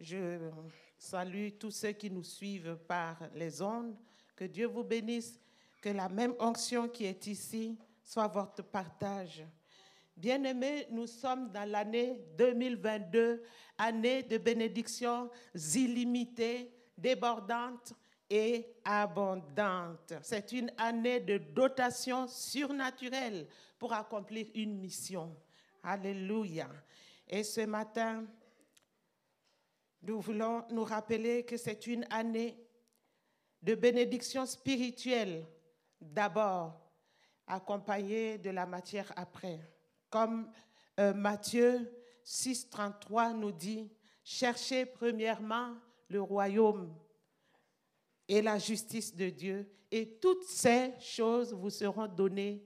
Je salue tous ceux qui nous suivent par les ondes. Que Dieu vous bénisse. Que la même onction qui est ici soit votre partage. Bien-aimés, nous sommes dans l'année 2022, année de bénédictions illimitées, débordantes et abondantes. C'est une année de dotation surnaturelle pour accomplir une mission. Alléluia. Et ce matin, nous voulons nous rappeler que c'est une année de bénédiction spirituelle d'abord, accompagnée de la matière après. Comme euh, Matthieu 6, 33 nous dit, cherchez premièrement le royaume et la justice de Dieu, et toutes ces choses vous seront données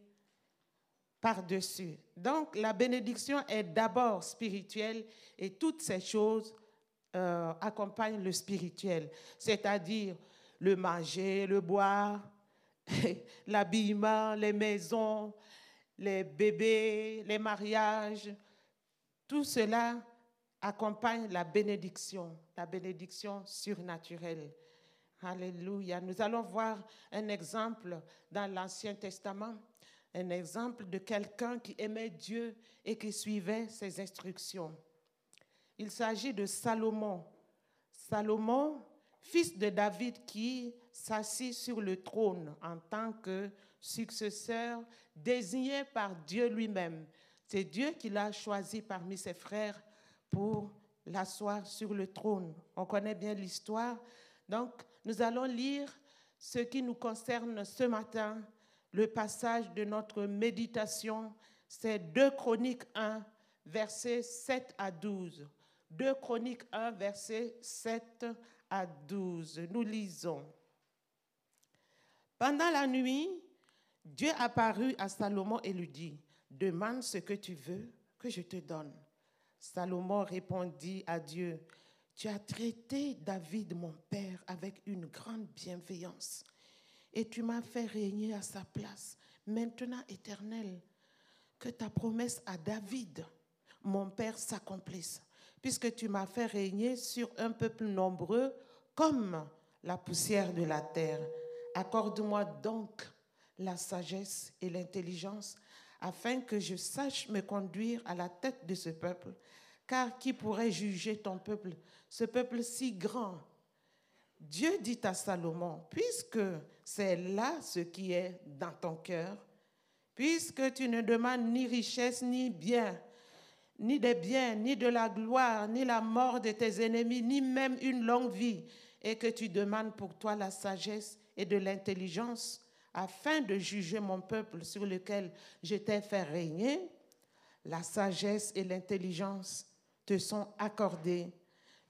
par-dessus. Donc la bénédiction est d'abord spirituelle et toutes ces choses euh, accompagnent le spirituel, c'est-à-dire le manger, le boire, l'habillement, les maisons, les bébés, les mariages. Tout cela accompagne la bénédiction, la bénédiction surnaturelle. Alléluia. Nous allons voir un exemple dans l'Ancien Testament, un exemple de quelqu'un qui aimait Dieu et qui suivait ses instructions. Il s'agit de Salomon. Salomon, fils de David, qui s'assit sur le trône en tant que successeur désigné par Dieu lui-même. C'est Dieu qui l'a choisi parmi ses frères pour l'asseoir sur le trône. On connaît bien l'histoire. Donc, nous allons lire ce qui nous concerne ce matin, le passage de notre méditation. C'est 2 Chroniques 1, versets 7 à 12. 2 Chroniques 1, versets 7 à 12. Nous lisons. Pendant la nuit, Dieu apparut à Salomon et lui dit, demande ce que tu veux que je te donne. Salomon répondit à Dieu, tu as traité David, mon père, avec une grande bienveillance, et tu m'as fait régner à sa place. Maintenant, éternel, que ta promesse à David, mon père, s'accomplisse, puisque tu m'as fait régner sur un peuple nombreux comme la poussière de la terre. Accorde-moi donc la sagesse et l'intelligence, afin que je sache me conduire à la tête de ce peuple. Car qui pourrait juger ton peuple, ce peuple si grand? Dieu dit à Salomon, puisque c'est là ce qui est dans ton cœur, puisque tu ne demandes ni richesse ni bien, ni des biens, ni de la gloire, ni la mort de tes ennemis, ni même une longue vie, et que tu demandes pour toi la sagesse et de l'intelligence, afin de juger mon peuple sur lequel je t'ai fait régner, la sagesse et l'intelligence te sont accordées.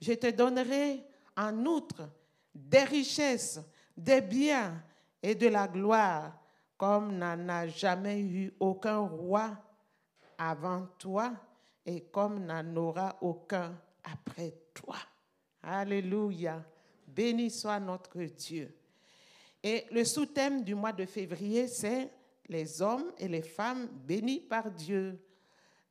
Je te donnerai en outre des richesses, des biens et de la gloire, comme n'en a jamais eu aucun roi avant toi et comme n'en aura aucun après toi. Alléluia. Béni soit notre Dieu. Et le sous-thème du mois de février, c'est les hommes et les femmes bénis par Dieu.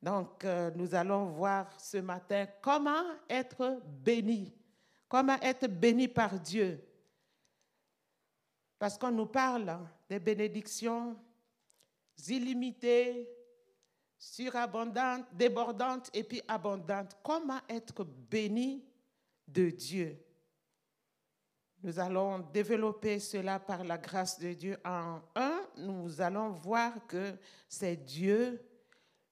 Donc, euh, nous allons voir ce matin comment être béni, comment être béni par Dieu. Parce qu'on nous parle des bénédictions illimitées, surabondantes, débordantes et puis abondantes. Comment être béni de Dieu? Nous allons développer cela par la grâce de Dieu. En un, nous allons voir que c'est Dieu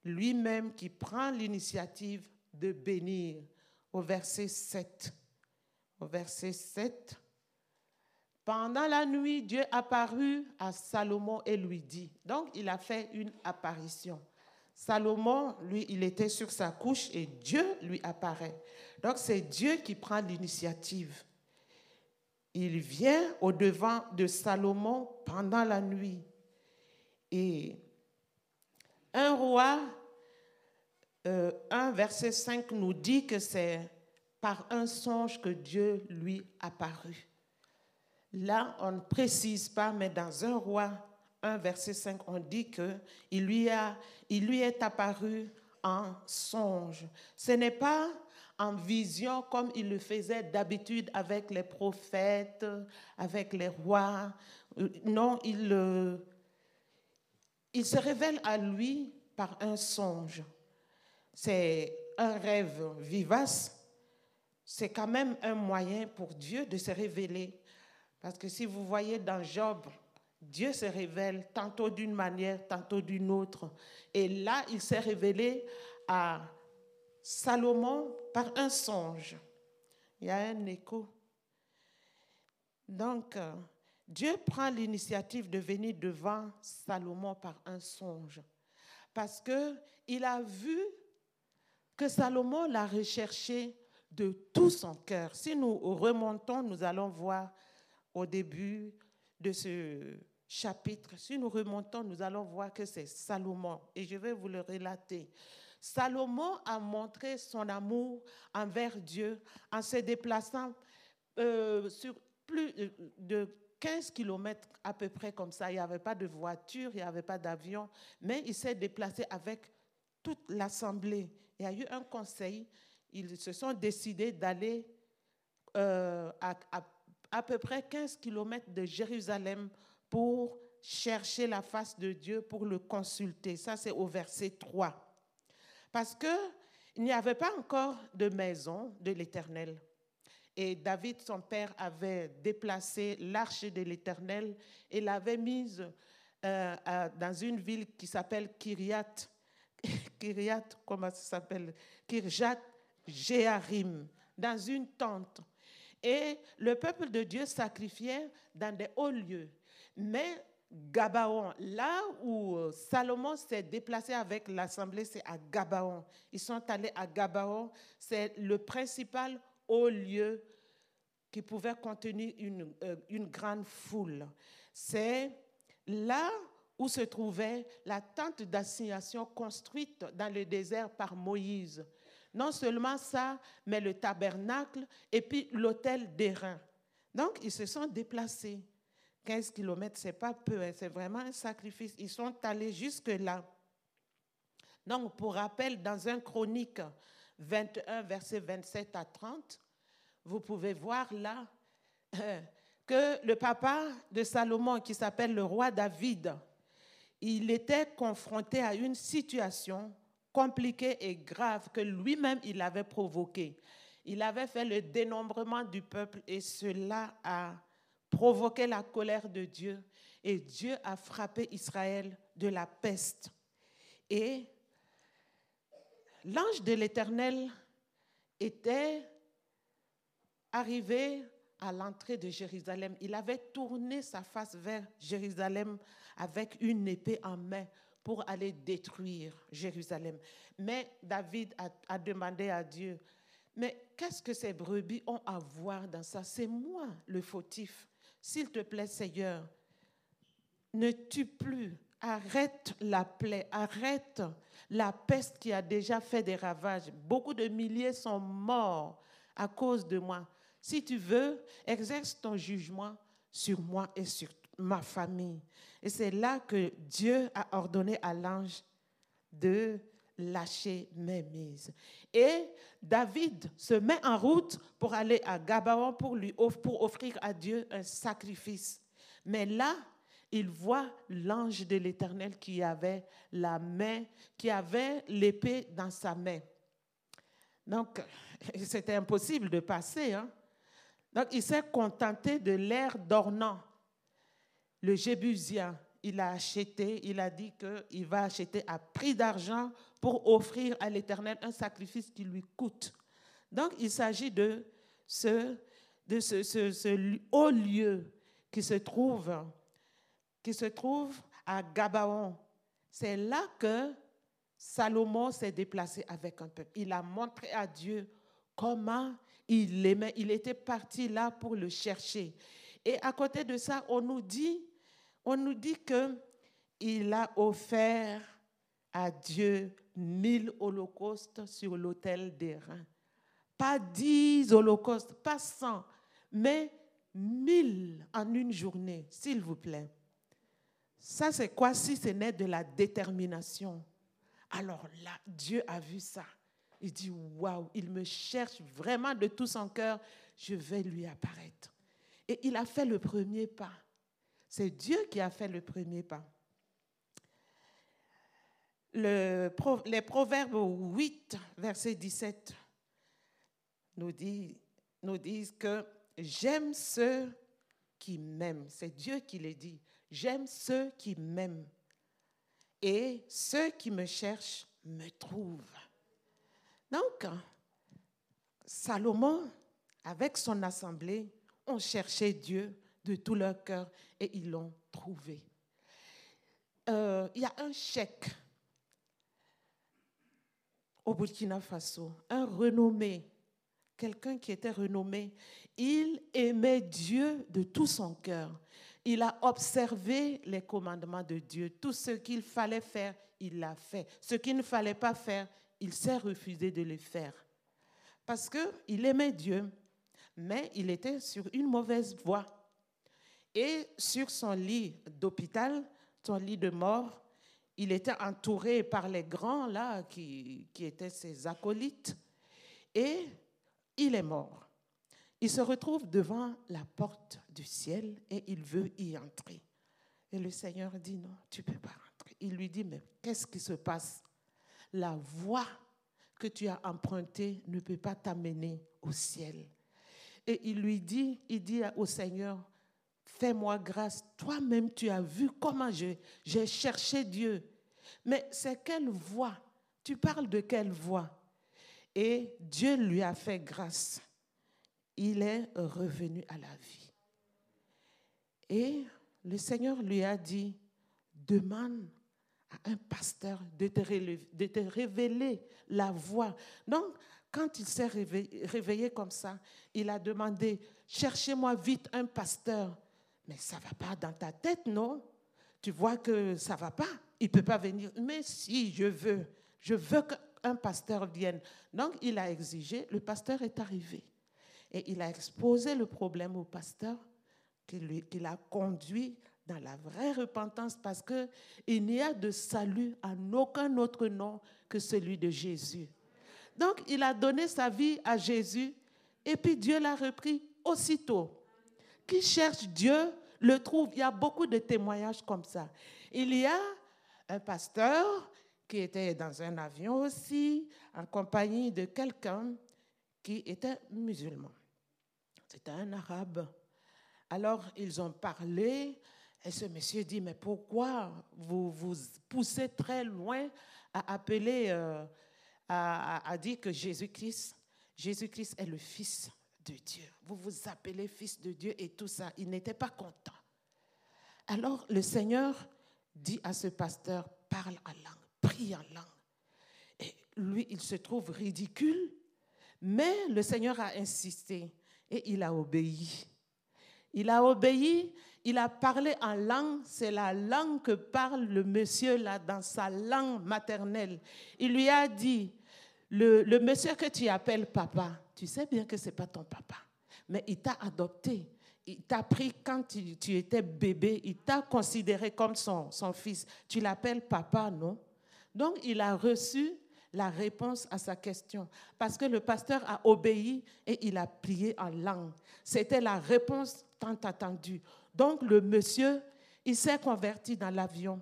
lui-même qui prend l'initiative de bénir. Au verset 7. Au verset 7. Pendant la nuit, Dieu apparut à Salomon et lui dit. Donc, il a fait une apparition. Salomon, lui, il était sur sa couche et Dieu lui apparaît. Donc, c'est Dieu qui prend l'initiative il vient au devant de Salomon pendant la nuit. Et un roi, euh, un verset 5 nous dit que c'est par un songe que Dieu lui apparut. Là, on ne précise pas, mais dans un roi, un verset 5, on dit lui, a, il lui est apparu en songe. Ce n'est pas en vision comme il le faisait d'habitude avec les prophètes, avec les rois. Euh, non, il, il se révèle à lui par un songe. C'est un rêve vivace. C'est quand même un moyen pour Dieu de se révéler. Parce que si vous voyez dans Job, Dieu se révèle tantôt d'une manière, tantôt d'une autre. Et là, il s'est révélé à Salomon par un songe. Il y a un écho. Donc, euh, Dieu prend l'initiative de venir devant Salomon par un songe. Parce qu'il a vu que Salomon l'a recherché de tout son cœur. Si nous remontons, nous allons voir au début de ce chapitre, si nous remontons, nous allons voir que c'est Salomon. Et je vais vous le relater. Salomon a montré son amour envers Dieu en se déplaçant euh, sur plus de 15 kilomètres à peu près comme ça. Il n'y avait pas de voiture, il n'y avait pas d'avion, mais il s'est déplacé avec toute l'assemblée. Il y a eu un conseil. Ils se sont décidés d'aller euh, à, à, à peu près 15 kilomètres de Jérusalem pour chercher la face de Dieu, pour le consulter. Ça, c'est au verset 3. Parce qu'il n'y avait pas encore de maison de l'Éternel. Et David, son père, avait déplacé l'arche de l'Éternel et l'avait mise euh, dans une ville qui s'appelle Kiryat. Kiryat, comment ça s'appelle? Kirjat Jearim, dans une tente. Et le peuple de Dieu sacrifiait dans des hauts lieux. Mais Gabaon, là où euh, Salomon s'est déplacé avec l'assemblée, c'est à Gabaon. Ils sont allés à Gabaon. C'est le principal haut lieu qui pouvait contenir une, euh, une grande foule. C'est là où se trouvait la tente d'assignation construite dans le désert par Moïse. Non seulement ça, mais le tabernacle et puis l'autel d'airain. Donc, ils se sont déplacés. 15 kilomètres, ce n'est pas peu, hein, c'est vraiment un sacrifice. Ils sont allés jusque-là. Donc, pour rappel, dans un chronique 21, verset 27 à 30, vous pouvez voir là euh, que le papa de Salomon, qui s'appelle le roi David, il était confronté à une situation compliquée et grave que lui-même il avait provoquée. Il avait fait le dénombrement du peuple et cela a provoqué la colère de Dieu et Dieu a frappé Israël de la peste. Et l'ange de l'Éternel était arrivé à l'entrée de Jérusalem. Il avait tourné sa face vers Jérusalem avec une épée en main pour aller détruire Jérusalem. Mais David a demandé à Dieu, mais qu'est-ce que ces brebis ont à voir dans ça? C'est moi le fautif. S'il te plaît, Seigneur, ne tue plus. Arrête la plaie, arrête la peste qui a déjà fait des ravages. Beaucoup de milliers sont morts à cause de moi. Si tu veux, exerce ton jugement sur moi et sur ma famille. Et c'est là que Dieu a ordonné à l'ange de lâcher mes mises. Et David se met en route pour aller à Gabaon pour, lui, pour offrir à Dieu un sacrifice. Mais là, il voit l'ange de l'Éternel qui avait la main, qui avait l'épée dans sa main. Donc, c'était impossible de passer. Hein? Donc, il s'est contenté de l'air d'ornant, le Jébusien. Il a acheté, il a dit qu'il va acheter à prix d'argent pour offrir à l'Éternel un sacrifice qui lui coûte. Donc, il s'agit de ce, de ce, ce, haut lieu qui se trouve, qui se trouve à Gabaon. C'est là que Salomon s'est déplacé avec un peuple. Il a montré à Dieu comment il l'aimait. Il était parti là pour le chercher. Et à côté de ça, on nous dit, on nous dit que il a offert à Dieu mille holocaustes sur l'autel des reins. Pas dix holocaustes, pas cent, mais mille en une journée, s'il vous plaît. Ça, c'est quoi si ce n'est de la détermination? Alors là, Dieu a vu ça. il dit, waouh, il me cherche vraiment de tout son cœur, je vais lui apparaître. Et il a fait le premier pas. C'est Dieu qui a fait le premier pas. Le, les Proverbes 8, verset 17, nous, dit, nous disent que j'aime ceux qui m'aiment. C'est Dieu qui le dit. J'aime ceux qui m'aiment. Et ceux qui me cherchent me trouvent. Donc, Salomon, avec son assemblée, ont cherché Dieu de tout leur cœur et ils l'ont trouvé. Euh, il y a un chèque au Burkina Faso, un renommé, quelqu'un qui était renommé. Il aimait Dieu de tout son cœur. Il a observé les commandements de Dieu. Tout ce qu'il fallait faire, il l'a fait. Ce qu'il ne fallait pas faire, il s'est refusé de le faire. Parce qu'il aimait Dieu, mais il était sur une mauvaise voie. Et sur son lit d'hôpital, son lit de mort, il était entouré par les grands là qui, étaient ses acolytes. Et il est mort. Il se retrouve devant la porte du ciel et il veut y entrer. Et le Seigneur dit non, tu ne peux pas rentrer. Il lui dit, mais qu'est-ce qui se passe? La voie que tu as empruntée ne peut pas t'amener au ciel. Et il lui dit, il dit au Seigneur, fais-moi grâce. Toi-même, tu as vu comment j'ai cherché Dieu. Mais c'est quelle voie Tu parles de quelle voie Et Dieu lui a fait grâce il est revenu à la vie. Et le Seigneur lui a dit, demande à un pasteur de te, révéler la voie. Donc, quand il s'est réveillé, comme ça, il a demandé, cherchez-moi vite un pasteur. Mais ça va pas dans ta tête, non? Tu vois que ça va pas. Il peut pas venir. Mais si, je veux. Je veux qu'un pasteur vienne. Donc, il a exigé. Le pasteur est arrivé. Et il a exposé le problème au pasteur qui l'a conduit dans la vraie repentance parce qu'il n'y a de salut en aucun autre nom que celui de Jésus. Donc il a donné sa vie à Jésus et puis Dieu l'a repris aussitôt. Qui cherche Dieu le trouve. Il y a beaucoup de témoignages comme ça. Il y a un pasteur qui était dans un avion aussi en compagnie de quelqu'un qui était musulman. C'était un arabe. Alors, ils ont parlé et ce monsieur dit, mais pourquoi vous vous poussez très loin à appeler, euh, à, dire que Jésus-Christ, Jésus-Christ est le Fils de Dieu. Vous vous appelez Fils de Dieu et tout ça. Il n'était pas content. Alors le Seigneur dit à ce pasteur, parle en langue, prie en langue. Et lui, il se trouve ridicule, mais le Seigneur a insisté. Et il a obéi. Il a obéi, il a parlé en langue, c'est la langue que parle le monsieur là dans sa langue maternelle. Il lui a dit, le, monsieur que tu appelles papa, tu sais bien que ce n'est pas ton papa, mais il t'a adopté. Il t'a pris quand tu, étais bébé, il t'a considéré comme son, son fils. Tu l'appelles papa, non? Donc il a reçu la réponse à sa question. Parce que le pasteur a obéi et il a prié en langue. C'était la réponse tant attendue. Donc le monsieur, il s'est converti dans l'avion.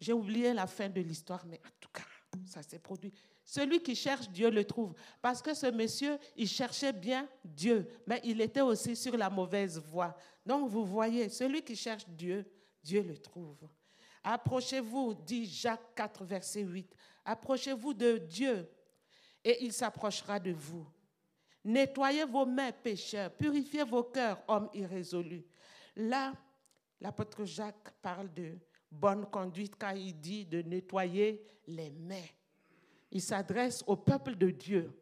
J'ai oublié la fin de l'histoire, mais en tout cas, ça s'est produit. Celui qui cherche Dieu le trouve. Parce que ce monsieur, il cherchait bien Dieu, mais il était aussi sur la mauvaise voie. Donc vous voyez, celui qui cherche Dieu, Dieu le trouve. Approchez-vous, dit Jacques 4, verset 8. Approchez-vous de Dieu et il s'approchera de vous. Nettoyez vos mains, pécheurs. Purifiez vos cœurs, hommes irrésolus. Là, l'apôtre Jacques parle de bonne conduite quand il dit de nettoyer les mains. Il s'adresse au peuple de Dieu.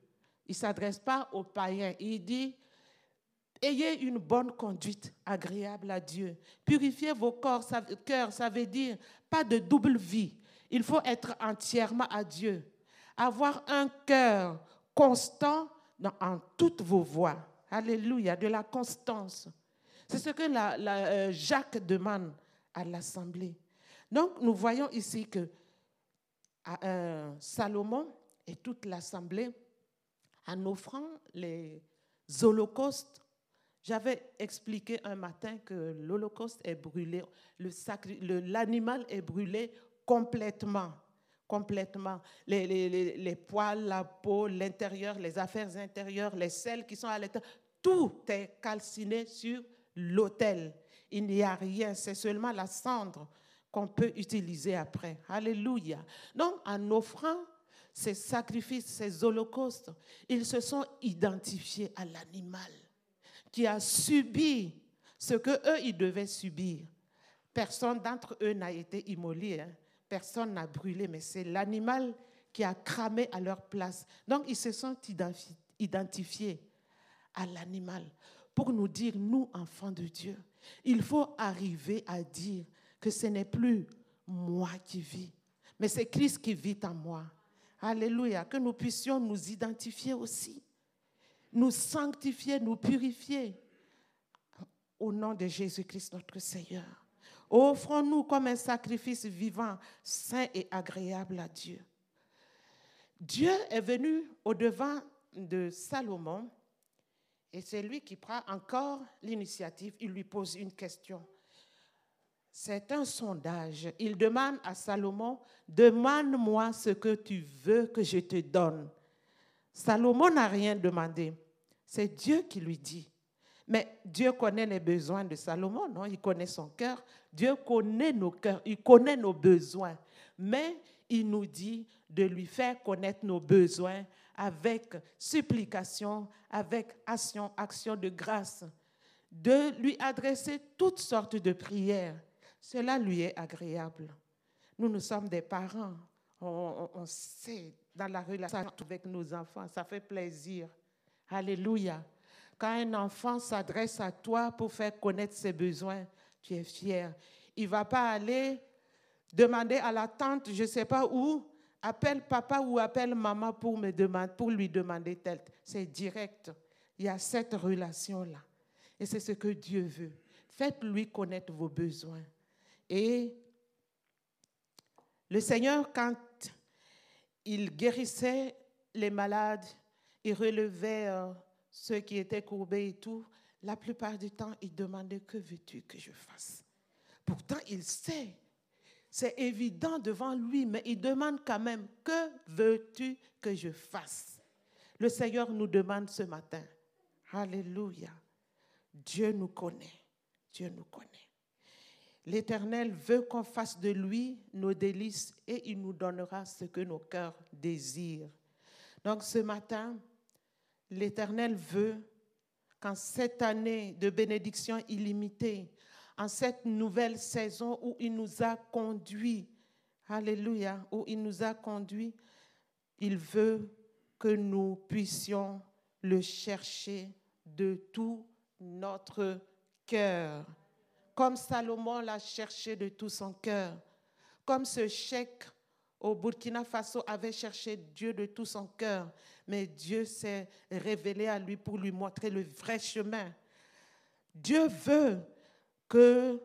Il ne s'adresse pas aux païens. Il dit, ayez une bonne conduite agréable à Dieu. Purifiez vos corps, cœurs, ça veut dire pas de double vie. Il faut être entièrement à Dieu. Avoir un cœur constant dans, en toutes vos voies. Alléluia, de la constance. C'est ce que la, euh, Jacques demande à l'Assemblée. Donc, nous voyons ici que Salomon et toute l'assemblée en offrant les holocaustes. J'avais expliqué un matin que l'holocauste est brûlé, l'animal est brûlé complètement complètement. Les, les, les, poils, la peau, l'intérieur, les affaires intérieures, les selles qui sont à l'intérieur, tout est calciné sur l'autel. Il n'y a rien, c'est seulement la cendre qu'on peut utiliser après. Alléluia. Donc, en offrant ces sacrifices, ces holocaustes, ils se sont identifiés à l'animal qui a subi ce que eux ils devaient subir. Personne d'entre eux n'a été immolé, hein. personne n'a brûlé, mais c'est l'animal qui a cramé à leur place. Donc ils se sont identifiés à l'animal pour nous dire, nous, enfants de Dieu, il faut arriver à dire que ce n'est plus moi qui vis, mais c'est Christ qui vit en moi. Alléluia, que nous puissions nous identifier aussi, nous sanctifier, nous purifier au nom de Jésus-Christ notre Seigneur. Offrons-nous comme un sacrifice vivant, saint et agréable à Dieu. Dieu est venu au-devant de Salomon et c'est lui qui prend encore l'initiative. Il lui pose une question. C'est un sondage. Il demande à Salomon, demande-moi ce que tu veux que je te donne. Salomon n'a rien demandé. C'est Dieu qui lui dit. Mais Dieu connaît les besoins de Salomon, non? Il connaît son cœur. Dieu connaît nos cœurs, il connaît nos besoins. Mais il nous dit de lui faire connaître nos besoins avec supplication, avec action, action de grâce, de lui adresser toutes sortes de prières. Cela lui est agréable. Nous, nous sommes des parents. On, sait dans la relation avec nos enfants, ça fait plaisir. Alléluia. Quand un enfant s'adresse à toi pour faire connaître ses besoins, tu es fier. Il ne va pas aller demander à la tante, je ne sais pas où, appelle papa ou appelle maman pour, me demander, pour lui demander tel. C'est direct. Il y a cette relation-là. Et c'est ce que Dieu veut. Faites-lui connaître vos besoins. Et le Seigneur, quand il guérissait les malades, il relevait euh, ceux qui étaient courbés et tout, la plupart du temps, il demandait, que veux-tu que je fasse? Pourtant, il sait c'est évident devant lui, mais il demande quand même, que veux-tu que je fasse? Le Seigneur nous demande ce matin. Alléluia. Dieu nous connaît. Dieu nous connaît. L'Éternel veut qu'on fasse de lui nos délices et il nous donnera ce que nos cœurs désirent. Donc ce matin, l'Éternel veut qu'en cette année de bénédiction illimitée, en cette nouvelle saison où il nous a conduits. Alléluia, où il nous a conduits. Il veut que nous puissions le chercher de tout notre cœur. Comme Salomon l'a cherché de tout son cœur. Comme ce chèque au Burkina Faso avait cherché Dieu de tout son cœur. Mais Dieu s'est révélé à lui pour lui montrer le vrai chemin. Dieu veut que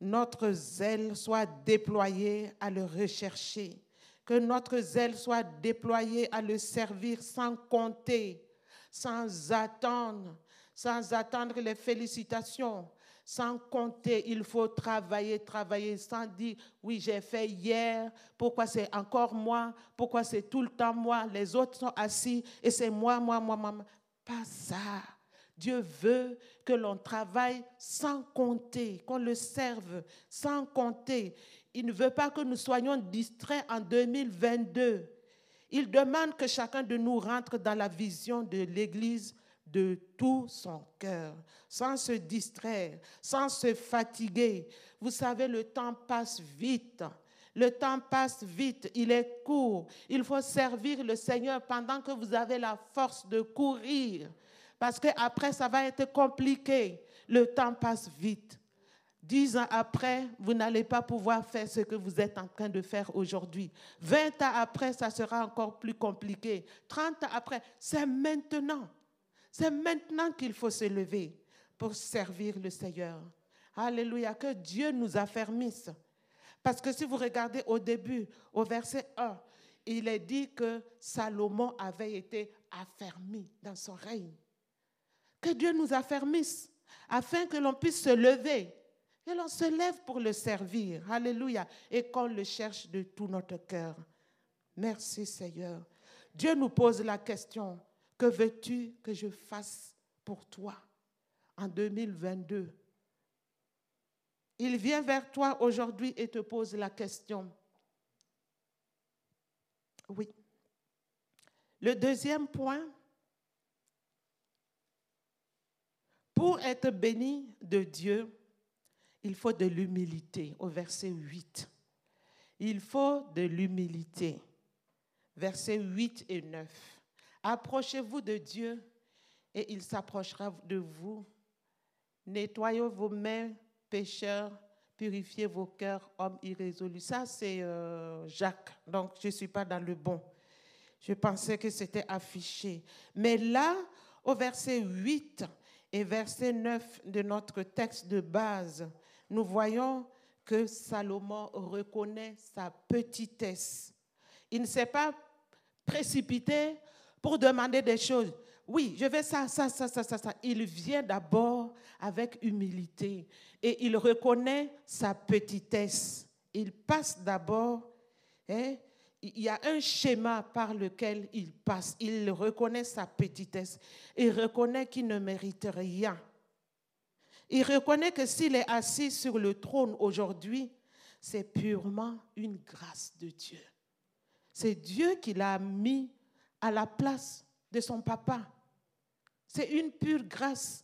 notre zèle soit déployé à le rechercher, que notre zèle soit déployé à le servir sans compter, sans attendre, sans attendre les félicitations, sans compter. Il faut travailler, travailler, sans dire, oui, j'ai fait hier, pourquoi c'est encore moi, pourquoi c'est tout le temps moi, les autres sont assis et c'est moi, moi, moi, moi. Pas ça. Dieu veut que l'on travaille sans compter, qu'on le serve sans compter. Il ne veut pas que nous soyons distraits en 2022. Il demande que chacun de nous rentre dans la vision de l'Église de tout son cœur, sans se distraire, sans se fatiguer. Vous savez, le temps passe vite. Le temps passe vite, il est court. Il faut servir le Seigneur pendant que vous avez la force de courir. Parce qu'après, ça va être compliqué. Le temps passe vite. Dix ans après, vous n'allez pas pouvoir faire ce que vous êtes en train de faire aujourd'hui. Vingt ans après, ça sera encore plus compliqué. Trente ans après, c'est maintenant. C'est maintenant qu'il faut se lever pour servir le Seigneur. Alléluia, que Dieu nous affermisse. Parce que si vous regardez au début, au verset 1, il est dit que Salomon avait été affermi dans son règne. Que Dieu nous affermisse afin que l'on puisse se lever. Et l'on se lève pour le servir. Alléluia. Et qu'on le cherche de tout notre cœur. Merci Seigneur. Dieu nous pose la question, que veux-tu que je fasse pour toi en 2022 Il vient vers toi aujourd'hui et te pose la question. Oui. Le deuxième point, pour être béni de Dieu, il faut de l'humilité, au verset 8. Il faut de l'humilité. Versets 8 et 9. Approchez-vous de Dieu et il s'approchera de vous. Nettoyez vos mains, pécheurs, purifiez vos cœurs, hommes irrésolus. Ça, c'est euh, Jacques, donc je ne suis pas dans le bon. Je pensais que c'était affiché. Mais là, au verset 8 et verset 9 de notre texte de base, nous voyons que Salomon reconnaît sa petitesse. Il ne s'est pas précipité pour demander des choses. Oui, je vais ça, ça, ça, ça, ça, ça. Il vient d'abord avec humilité et il reconnaît sa petitesse. Il passe d'abord, hein, il y a un schéma par lequel il passe. Il reconnaît sa petitesse. Il reconnaît qu'il ne mérite rien. Il reconnaît que s'il est assis sur le trône aujourd'hui, c'est purement une grâce de Dieu. C'est Dieu qui l'a mis à la place de son papa. C'est une pure grâce,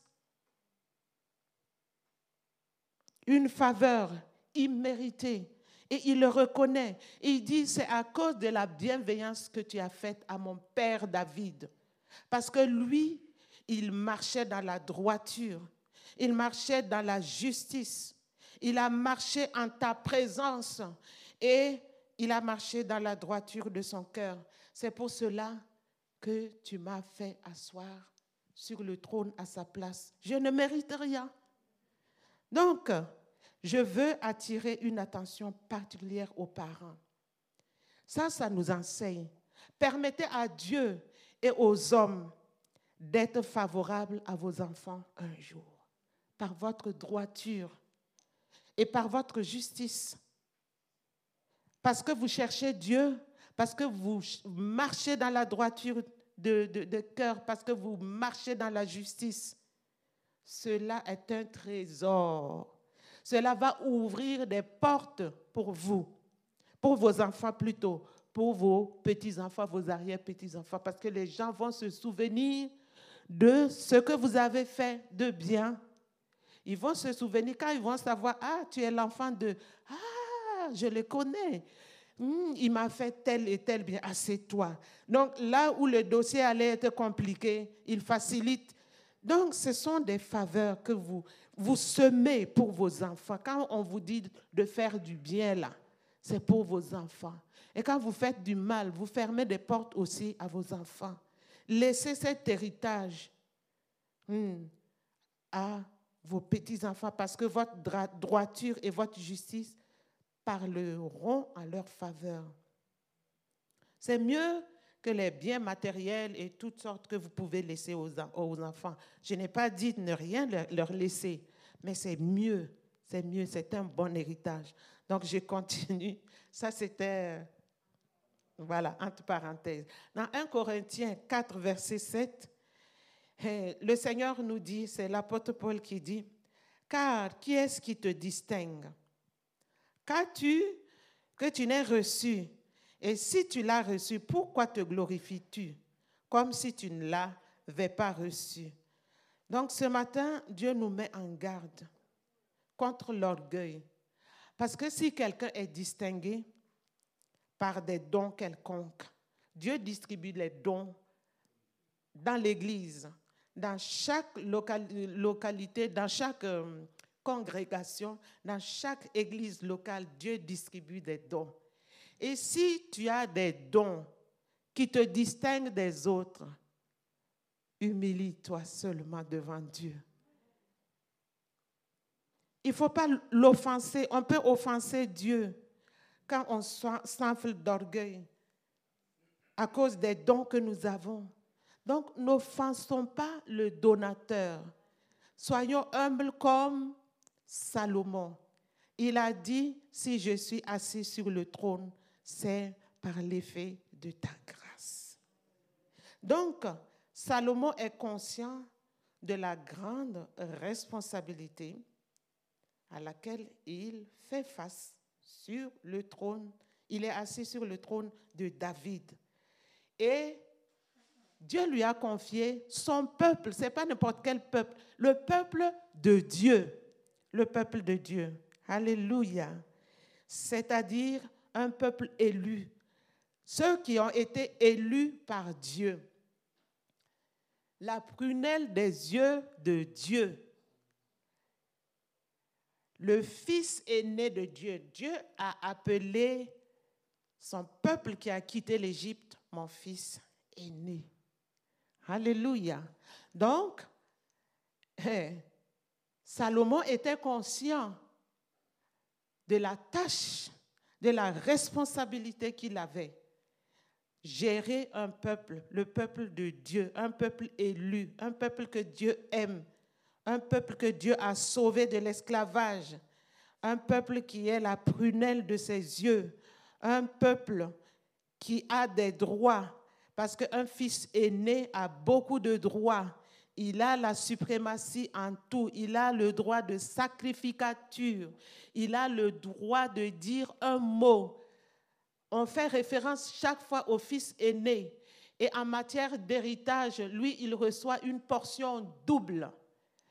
une faveur imméritée. Et il le reconnaît. il dit, c'est à cause de la bienveillance que tu as faite à mon père David. Parce que lui, il marchait dans la droiture. Il marchait dans la justice. Il a marché en ta présence. Et il a marché dans la droiture de son cœur. C'est pour cela que tu m'as fait asseoir sur le trône à sa place. Je ne mérite rien. Donc, je veux attirer une attention particulière aux parents. Ça, ça nous enseigne. Permettez à Dieu et aux hommes d'être favorables à vos enfants un jour, par votre droiture et par votre justice. Parce que vous cherchez Dieu, parce que vous marchez dans la droiture de, cœur parce que vous marchez dans la justice. Cela est un trésor. Cela va ouvrir des portes pour vous, pour vos enfants plutôt, pour vos petits-enfants, vos arrière-petits-enfants, parce que les gens vont se souvenir de ce que vous avez fait de bien. Ils vont se souvenir quand ils vont savoir, ah, tu es l'enfant de, ah, je le connais. Hmm, il m'a fait tel et tel bien, ah, c'est toi. Donc là où le dossier allait être compliqué, il facilite. Donc ce sont des faveurs que vous, vous semez pour vos enfants. Quand on vous dit de faire du bien là, c'est pour vos enfants. Et quand vous faites du mal, vous fermez des portes aussi à vos enfants. Laissez cet héritage hmm, à vos petits-enfants parce que votre droiture et votre justice parleront en leur faveur. C'est mieux que les biens matériels et toutes sortes que vous pouvez laisser aux, enfants. Je n'ai pas dit ne rien leur laisser, mais c'est mieux, c'est mieux, c'est un bon héritage. Donc je continue. Ça, c'était, voilà, entre parenthèses. Dans 1 Corinthiens 4, verset 7, eh, le Seigneur nous dit, c'est l'apôtre Paul qui dit, car qui est-ce qui te distingue? Qu'as-tu que tu n'aies reçu? Et si tu l'as reçu, pourquoi te glorifies-tu? Comme si tu ne l'avais pas reçu. Donc ce matin, Dieu nous met en garde contre l'orgueil. Parce que si quelqu'un est distingué par des dons quelconques, Dieu distribue les dons dans l'Église, dans chaque localité, dans chaque euh, congrégation, dans chaque église locale, Dieu distribue des dons. Et si tu as des dons qui te distinguent des autres, humilie-toi seulement devant Dieu. Il ne faut pas l'offenser. On peut offenser Dieu quand on s'enfle d'orgueil. à cause des dons que nous avons. Donc, n'offensons pas le donateur. Soyons humbles comme Salomon. Il a dit, si je suis assis sur le trône, c'est par l'effet de ta grâce. Donc, Salomon est conscient de la grande responsabilité à laquelle il fait face sur le trône. Il est assis sur le trône de David. Et Dieu lui a confié son peuple. Ce n'est pas n'importe quel peuple. Le peuple de Dieu. Le peuple de Dieu. Alléluia. C'est-à-dire un peuple élu. Ceux qui ont été élus par Dieu. La prunelle des yeux de Dieu. Le fils aîné de Dieu. Dieu a appelé son peuple qui a quitté l'Égypte mon fils aîné. Alléluia. Donc, eh, Salomon était conscient de la tâche, de la responsabilité qu'il avait. Gérer un peuple, le peuple de Dieu, un peuple élu, un peuple que Dieu aime, un peuple que Dieu a sauvé de l'esclavage, un peuple qui est la prunelle de ses yeux, un peuple qui a des droits, parce qu'un fils aîné a beaucoup de droits. Il a la suprématie en tout. Il a le droit de sacrificature. Il a le droit de dire un mot. On fait référence chaque fois au fils aîné. Et en matière d'héritage, lui, il reçoit une portion double.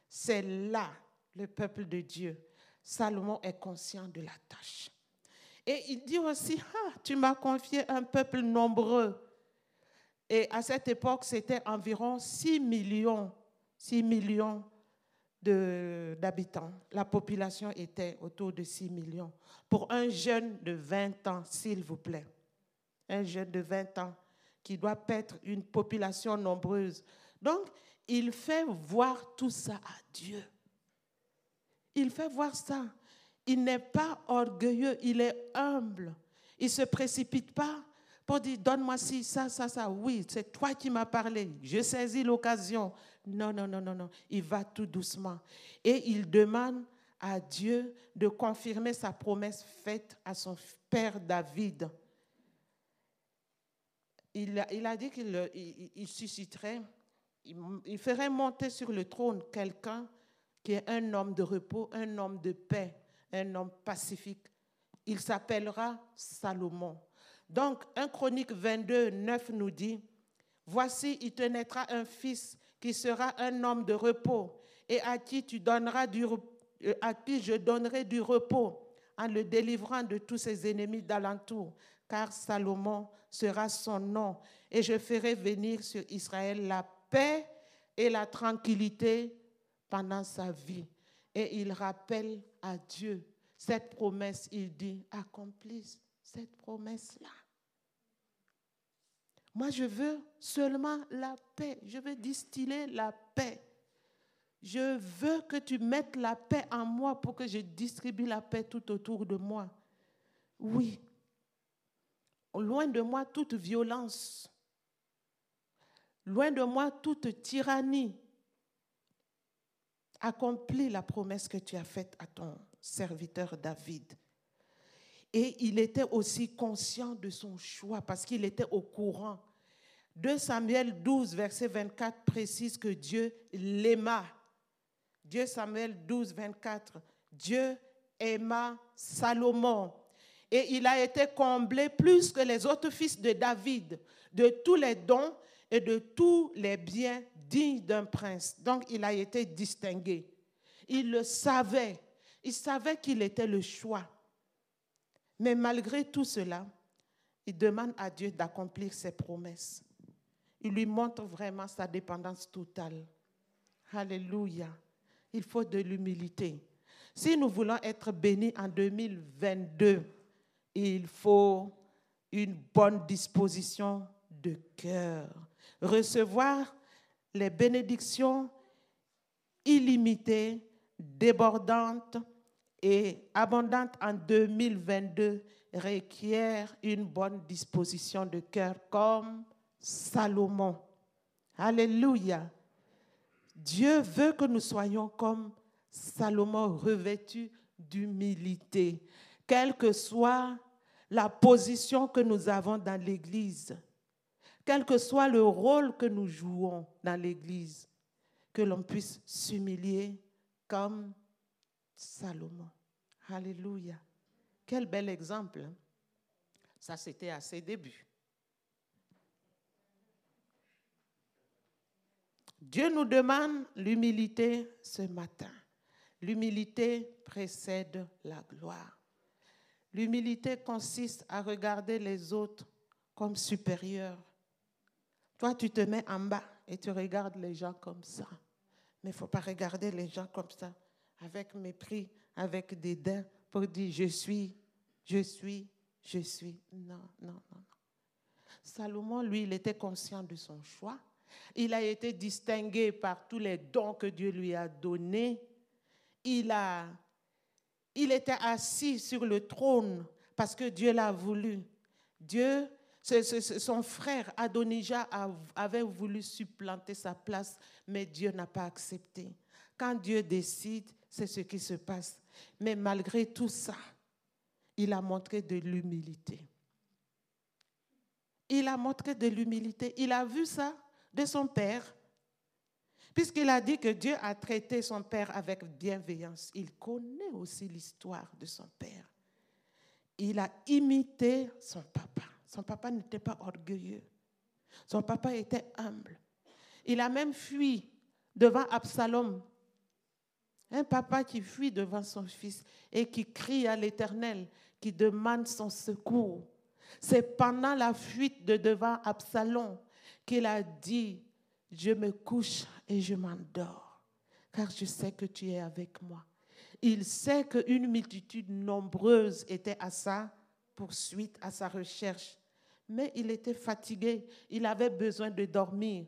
C'est là le peuple de Dieu. Salomon est conscient de la tâche. Et il dit aussi, ah, tu m'as confié un peuple nombreux. Et à cette époque, c'était environ 6 millions, 6 millions d'habitants. La population était autour de 6 millions. Pour un jeune de 20 ans, s'il vous plaît, un jeune de 20 ans qui doit être une population nombreuse. Donc, il fait voir tout ça à Dieu. Il fait voir ça. Il n'est pas orgueilleux, il est humble. Il ne se précipite pas pour dire, donne-moi ci, ça, ça, ça. Oui, c'est toi qui m'as parlé. Je saisis l'occasion. Non, non, non, non, non. Il va tout doucement. Et il demande à Dieu de confirmer sa promesse faite à son père David. Il a, il a dit qu'il il, susciterait, il ferait monter sur le trône quelqu'un qui est un homme de repos, un homme de paix, un homme pacifique. Il s'appellera Salomon. Donc, 1 Chronique 22, 9 nous dit, Voici, il te naîtra un fils qui sera un homme de repos et à qui tu donneras euh, à qui je donnerai du repos en le délivrant de tous ses ennemis d'alentour, car Salomon sera son nom, et je ferai venir sur Israël la paix et la tranquillité pendant sa vie. Et il rappelle à Dieu cette promesse, il dit, accomplisse cette promesse-là. Moi, je veux seulement la paix. Je veux distiller la paix. Je veux que tu mettes la paix en moi pour que je distribue la paix tout autour de moi. Oui. Loin de moi toute violence. Loin de moi toute tyrannie. Accomplis la promesse que tu as faite à ton serviteur David. Et il était aussi conscient de son choix parce qu'il était au courant. 2 Samuel 12, verset 24 précise que Dieu l'aima. Dieu Samuel 12, 24. Dieu aima Salomon. Et il a été comblé plus que les autres fils de David de tous les dons et de tous les biens dignes d'un prince. Donc il a été distingué. Il le savait. Il savait qu'il était le choix. Mais malgré tout cela, il demande à Dieu d'accomplir ses promesses. Il lui montre vraiment sa dépendance totale. Alléluia. Il faut de l'humilité. Si nous voulons être bénis en 2022, il faut une bonne disposition de cœur. Recevoir les bénédictions illimitées, débordantes et abondantes en 2022, requiert une bonne disposition de cœur comme Salomon. Alléluia. Dieu veut que nous soyons comme Salomon, revêtus d'humilité, quelle que soit la position que nous avons dans l'Église, quel que soit le rôle que nous jouons dans l'Église, que l'on puisse s'humilier comme Salomon. Alléluia. Quel bel exemple. Hein. Ça, c'était à ses débuts. Dieu nous demande l'humilité ce matin. L'humilité précède la gloire. L'humilité consiste à regarder les autres comme supérieurs. Toi, tu te mets en bas et tu regardes les gens comme ça. Mais il ne faut pas regarder les gens comme ça, avec mépris, avec dédain, pour dire je suis, je suis, je suis. Non, non, non, non. Salomon, lui, il était conscient de son choix. Il a été distingué par tous les dons que Dieu lui a donnés. Il, a, il était assis sur le trône parce que Dieu l'a voulu. Dieu, son frère Adonijah avait voulu supplanter sa place, mais Dieu n'a pas accepté. Quand Dieu décide, c'est ce qui se passe. Mais malgré tout ça, il a montré de l'humilité. Il a montré de l'humilité. Il a vu ça de son père. Puisqu'il a dit que Dieu a traité son père avec bienveillance, il connaît aussi l'histoire de son père. Il a imité son papa. Son papa n'était pas orgueilleux. Son papa était humble. Il a même fui devant Absalom. Un papa qui fuit devant son fils et qui crie à l'Éternel, qui demande son secours. C'est pendant la fuite de devant Absalom qu'il a dit, je me couche et je m'endors, car je sais que tu es avec moi. Il sait qu'une multitude nombreuse était à sa poursuite, à sa recherche, mais il était fatigué, il avait besoin de dormir.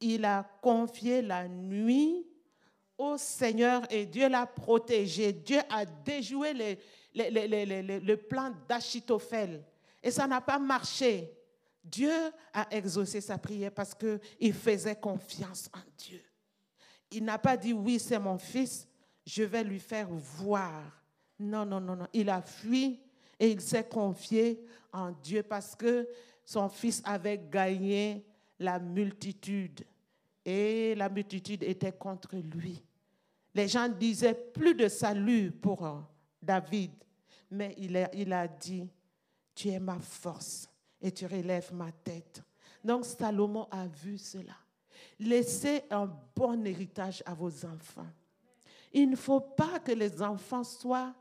Il a confié la nuit au Seigneur et Dieu l'a protégé. Dieu a déjoué le plan d'Achitophel et ça n'a pas marché. Dieu a exaucé sa prière parce qu'il faisait confiance en Dieu. Il n'a pas dit, oui, c'est mon fils, je vais lui faire voir. Non, non, non, non. Il a fui et il s'est confié en Dieu parce que son fils avait gagné la multitude et la multitude était contre lui. Les gens disaient plus de salut pour euh, David, mais il a, il a dit, tu es ma force et tu relèves ma tête. Donc Salomon a vu cela. Laissez un bon héritage à vos enfants. Il ne faut pas que les enfants soient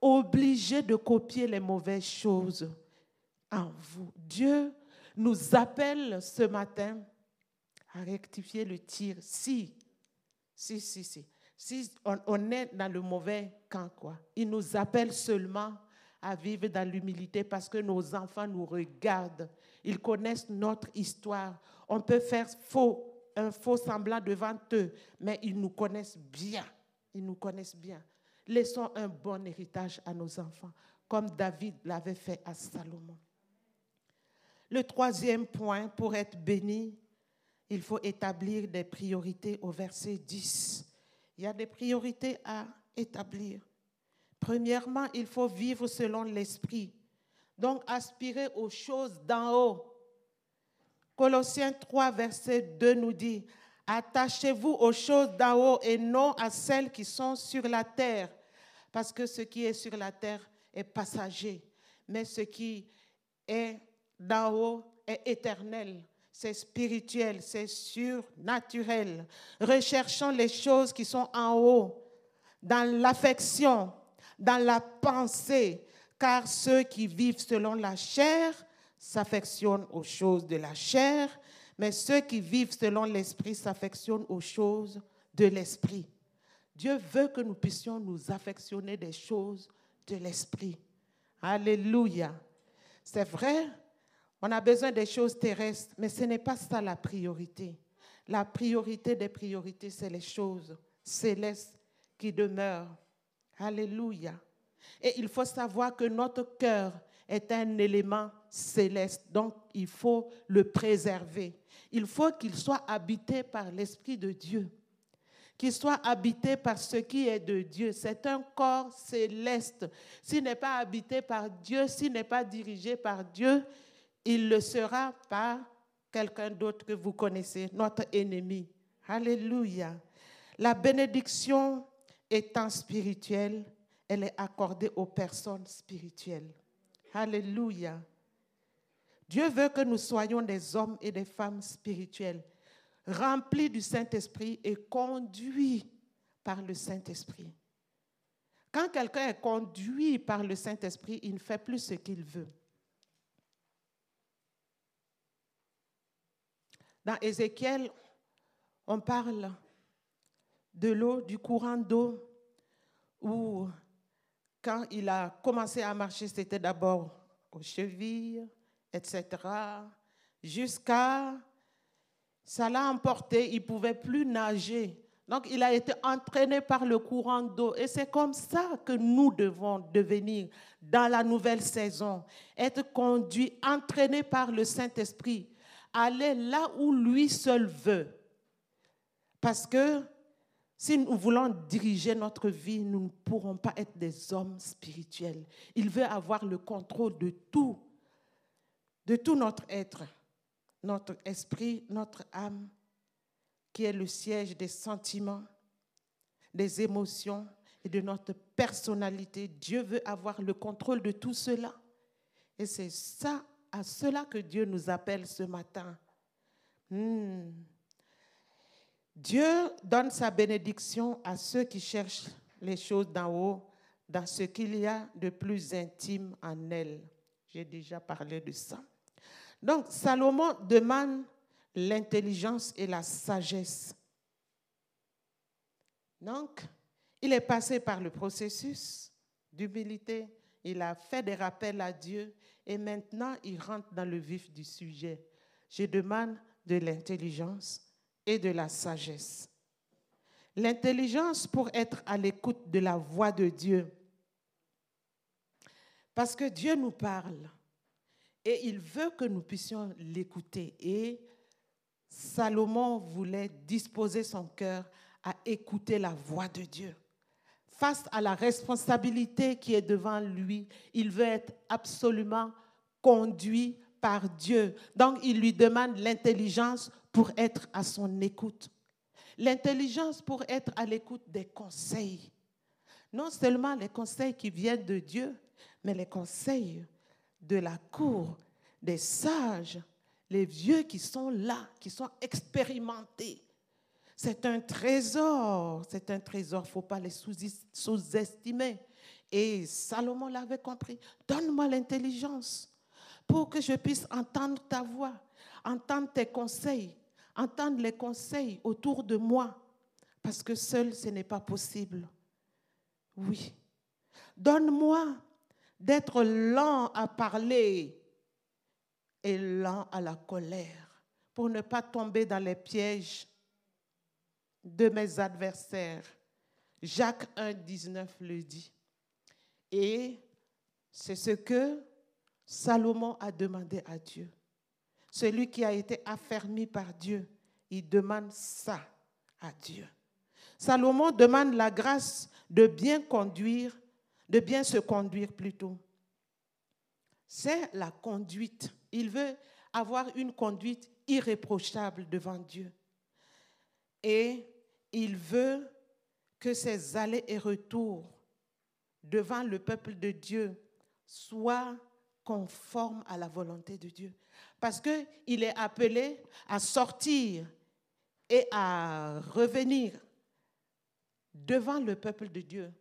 obligés de copier les mauvaises choses en vous. Dieu nous appelle ce matin à rectifier le tir. Si, si, si, si. Si on, est dans le mauvais camp, quoi. Il nous appelle seulement à vivre dans l'humilité parce que nos enfants nous regardent. Ils connaissent notre histoire. On peut faire faux, un faux semblant devant eux, mais ils nous connaissent bien. Ils nous connaissent bien. Laissons un bon héritage à nos enfants, comme David l'avait fait à Salomon. Le troisième point, pour être béni, il faut établir des priorités au verset 10. Il y a des priorités à établir. Premièrement, il faut vivre selon l'esprit. Donc, aspirer aux choses d'en haut. Colossiens 3, verset 2 nous dit, Attachez-vous aux choses d'en haut et non à celles qui sont sur la terre, parce que ce qui est sur la terre est passager, mais ce qui est d'en haut est éternel, c'est spirituel, c'est surnaturel. Recherchons les choses qui sont en haut, dans l'affection, dans la pensée, car ceux qui vivent selon la chair s'affectionnent aux choses de la chair, mais ceux qui vivent selon l'esprit s'affectionnent aux choses de l'esprit. Dieu veut que nous puissions nous affectionner des choses de l'esprit. Alléluia. C'est vrai, on a besoin des choses terrestres, mais ce n'est pas ça la priorité. La priorité des priorités, c'est les choses célestes qui demeurent Alléluia. Et il faut savoir que notre cœur est un élément céleste, donc il faut le préserver. Il faut qu'il soit habité par l'Esprit de Dieu, qu'il soit habité par ce qui est de Dieu. C'est un corps céleste. S'il n'est pas habité par Dieu, s'il n'est pas dirigé par Dieu, il le sera par quelqu'un d'autre que vous connaissez, notre ennemi. Alléluia. La bénédiction étant spirituelle, elle est accordée aux personnes spirituelles. Alléluia. Dieu veut que nous soyons des hommes et des femmes spirituels, remplis du Saint-Esprit et conduits par le Saint-Esprit. Quand quelqu'un est conduit par le Saint-Esprit, il ne fait plus ce qu'il veut. Dans Ézéchiel, on parle de l'eau, du courant d'eau, où quand il a commencé à marcher, c'était d'abord aux chevilles, etc., jusqu'à ça l'a emporté, il ne pouvait plus nager. Donc il a été entraîné par le courant d'eau. Et c'est comme ça que nous devons devenir dans la nouvelle saison. Être conduits, entraînés par le Saint-Esprit. Aller là où lui seul veut. Parce que si nous voulons diriger notre vie, nous ne pourrons pas être des hommes spirituels. Il veut avoir le contrôle de tout, de tout notre être, notre esprit, notre âme, qui est le siège des sentiments, des émotions et de notre personnalité. Dieu veut avoir le contrôle de tout cela. Et c'est ça, à cela que Dieu nous appelle ce matin. Hmm. Dieu donne sa bénédiction à ceux qui cherchent les choses d'en haut, dans ce qu'il y a de plus intime en elle. J'ai déjà parlé de ça. Donc, Salomon demande l'intelligence et la sagesse. Donc, il est passé par le processus d'humilité, il a fait des rappels à Dieu et maintenant il rentre dans le vif du sujet. Je demande de l'intelligence et de la sagesse. L'intelligence pour être à l'écoute de la voix de Dieu. Parce que Dieu nous parle et il veut que nous puissions l'écouter. Et Salomon voulait disposer son cœur à écouter la voix de Dieu. Face à la responsabilité qui est devant lui, il veut être absolument conduit par Dieu. Donc il lui demande l'intelligence pour être à son écoute. L'intelligence pour être à l'écoute des conseils. Non seulement les conseils qui viennent de Dieu, mais les conseils de la cour, des sages, les vieux qui sont là, qui sont expérimentés. C'est un trésor, c'est un trésor, il ne faut pas les sous-estimer. Et Salomon l'avait compris. Donne-moi l'intelligence pour que je puisse entendre ta voix, entendre tes conseils, entendre les conseils autour de moi, parce que seul, ce n'est pas possible. Oui. Donne-moi d'être lent à parler et lent à la colère, pour ne pas tomber dans les pièges de mes adversaires. Jacques 1, 19 le dit. Et c'est ce que Salomon a demandé à Dieu. Celui qui a été affermi par Dieu, il demande ça à Dieu. Salomon demande la grâce de bien conduire, de bien se conduire plutôt. C'est la conduite. Il veut avoir une conduite irréprochable devant Dieu. Et il veut que ses allées et retours devant le peuple de Dieu soient conformes à la volonté de Dieu. Parce qu'il est appelé à sortir et à revenir devant le peuple de Dieu.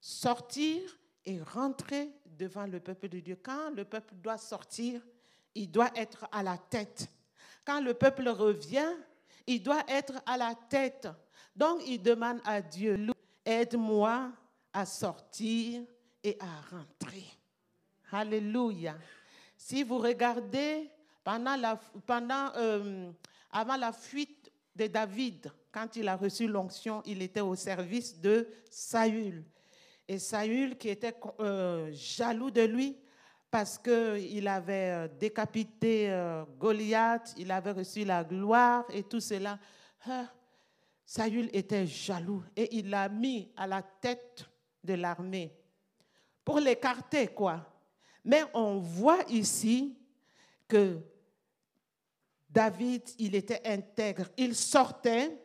Sortir et rentrer devant le peuple de Dieu. Quand le peuple doit sortir, il doit être à la tête. Quand le peuple revient, il doit être à la tête. Donc il demande à Dieu, aide-moi à sortir et à rentrer. Alléluia. Si vous regardez pendant la, pendant, euh, avant la fuite de David, quand il a reçu l'onction, il était au service de Saül. Et Saül, qui était euh, jaloux de lui, parce qu'il avait euh, décapité Goliath, il avait reçu la gloire et tout cela. Ah, Saül était jaloux et il l'a mis à la tête de l'armée pour l'écarter, quoi. Mais on voit ici que David, il était intègre. Il sortait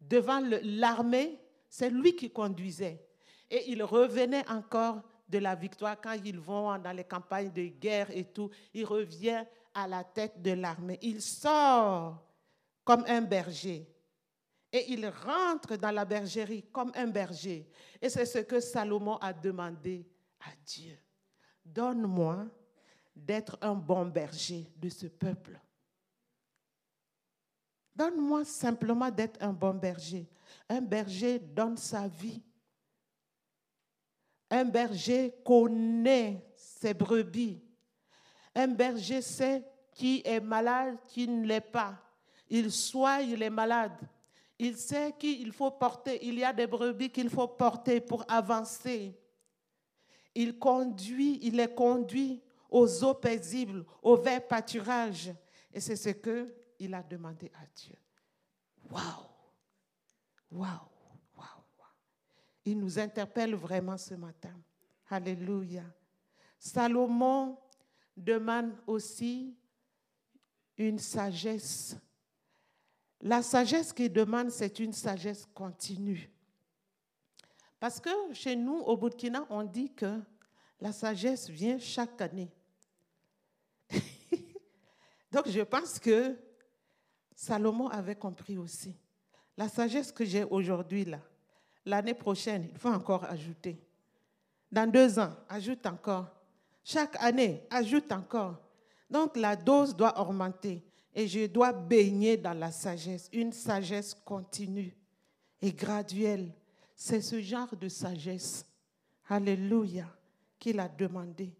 devant l'armée, c'est lui qui conduisait. Et il revenait encore de la victoire quand ils vont dans les campagnes de guerre et tout. Il revient à la tête de l'armée. Il sort comme un berger. Et il rentre dans la bergerie comme un berger. Et c'est ce que Salomon a demandé à Dieu. Donne-moi d'être un bon berger de ce peuple. Donne-moi simplement d'être un bon berger. Un berger donne sa vie. Un berger connaît ses brebis. Un berger sait qui est malade, qui ne l'est pas. Il soigne les malades. Il sait qu'il faut porter. Il y a des brebis qu'il faut porter pour avancer. Il conduit, il les conduit aux eaux paisibles, au vert pâturage. Et c'est ce qu'il a demandé à Dieu. Waouh! Waouh! Waouh! Il nous interpelle vraiment ce matin. Alléluia. Salomon demande aussi une sagesse. La sagesse qu'il demande, c'est une sagesse continue. Parce que chez nous, au Burkina, on dit que la sagesse vient chaque année. Donc je pense que Salomon avait compris aussi. La sagesse que j'ai aujourd'hui, là, l'année prochaine, il faut encore ajouter. Dans deux ans, ajoute encore. Chaque année, ajoute encore. Donc la dose doit augmenter et je dois baigner dans la sagesse, une sagesse continue et graduelle. C'est ce genre de sagesse, alléluia, qu'il a demandé.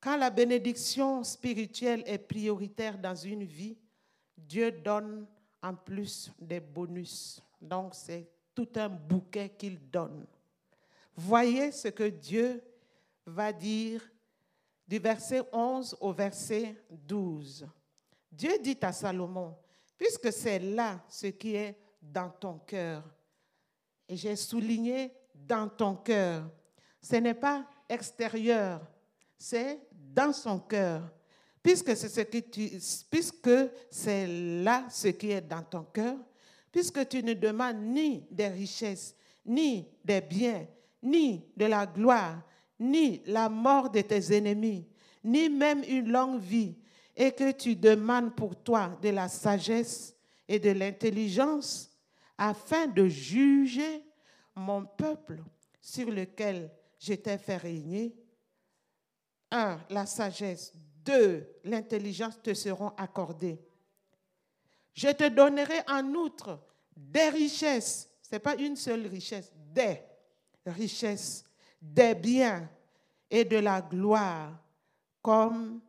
Quand la bénédiction spirituelle est prioritaire dans une vie, Dieu donne en plus des bonus. Donc c'est tout un bouquet qu'il donne. Voyez ce que Dieu va dire du verset 11 au verset 12. Dieu dit à Salomon, puisque c'est là ce qui est dans ton cœur, et j'ai souligné dans ton cœur, ce n'est pas extérieur, c'est dans son cœur. Puisque c'est ce tu, puisque c'est là ce qui est dans ton cœur, puisque tu ne demandes ni des richesses, ni des biens, ni de la gloire, ni la mort de tes ennemis, ni même une longue vie, et que tu demandes pour toi de la sagesse et de l'intelligence, afin de juger mon peuple sur lequel je t'ai fait régner, un, la sagesse. Deux, l'intelligence te seront accordées. Je te donnerai en outre des richesses. Ce n'est pas une seule richesse, des richesses, des biens et de la gloire, comme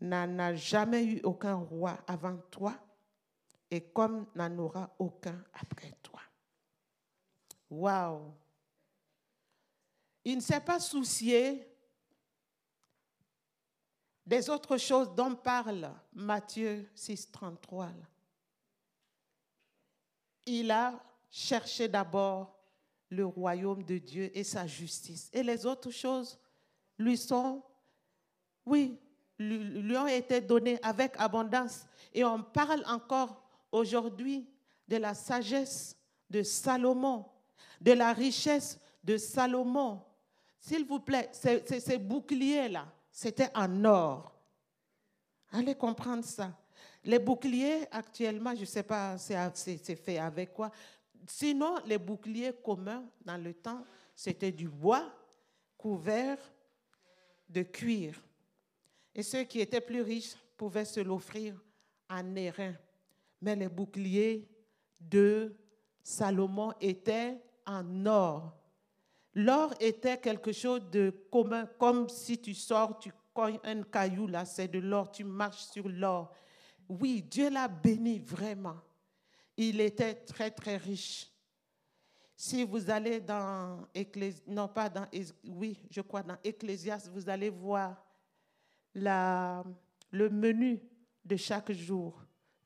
n'en a jamais eu aucun roi avant toi et comme n'en aura aucun après toi. Waouh! Il ne s'est pas soucié des autres choses dont parle Matthieu 6, 33. Il a cherché d'abord le royaume de Dieu et sa justice. Et les autres choses lui sont, oui, lui ont été données avec abondance. Et on parle encore aujourd'hui de la sagesse de Salomon, de la richesse de Salomon. S'il vous plaît, ces boucliers-là, c'était en or. Allez comprendre ça. Les boucliers, actuellement, je ne sais pas c'est fait avec quoi. Sinon, les boucliers communs dans le temps, c'était du bois couvert de cuir. Et ceux qui étaient plus riches pouvaient se l'offrir en airain. Mais les boucliers de Salomon étaient en or. L'or était quelque chose de commun, comme si tu sors, tu cognes un caillou, là, c'est de l'or, tu marches sur l'or. Oui, Dieu l'a béni vraiment. Il était très, très riche. Si vous allez dans Ecclésias, non pas dans, oui, je crois dans vous allez voir la, le menu de chaque jour.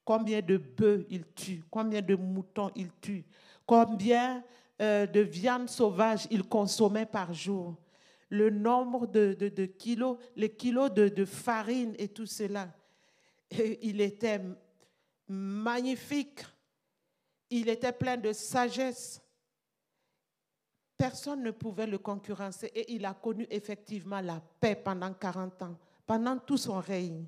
Combien de bœufs il tue, combien de moutons il tue, combien euh, de viande sauvage il consommait par jour, le nombre de, de, kilos, les kilos de, de, farine et tout cela. Il était magnifique, il était plein de sagesse. Personne ne pouvait le concurrencer et il a connu effectivement la paix pendant 40 ans, pendant tout son règne.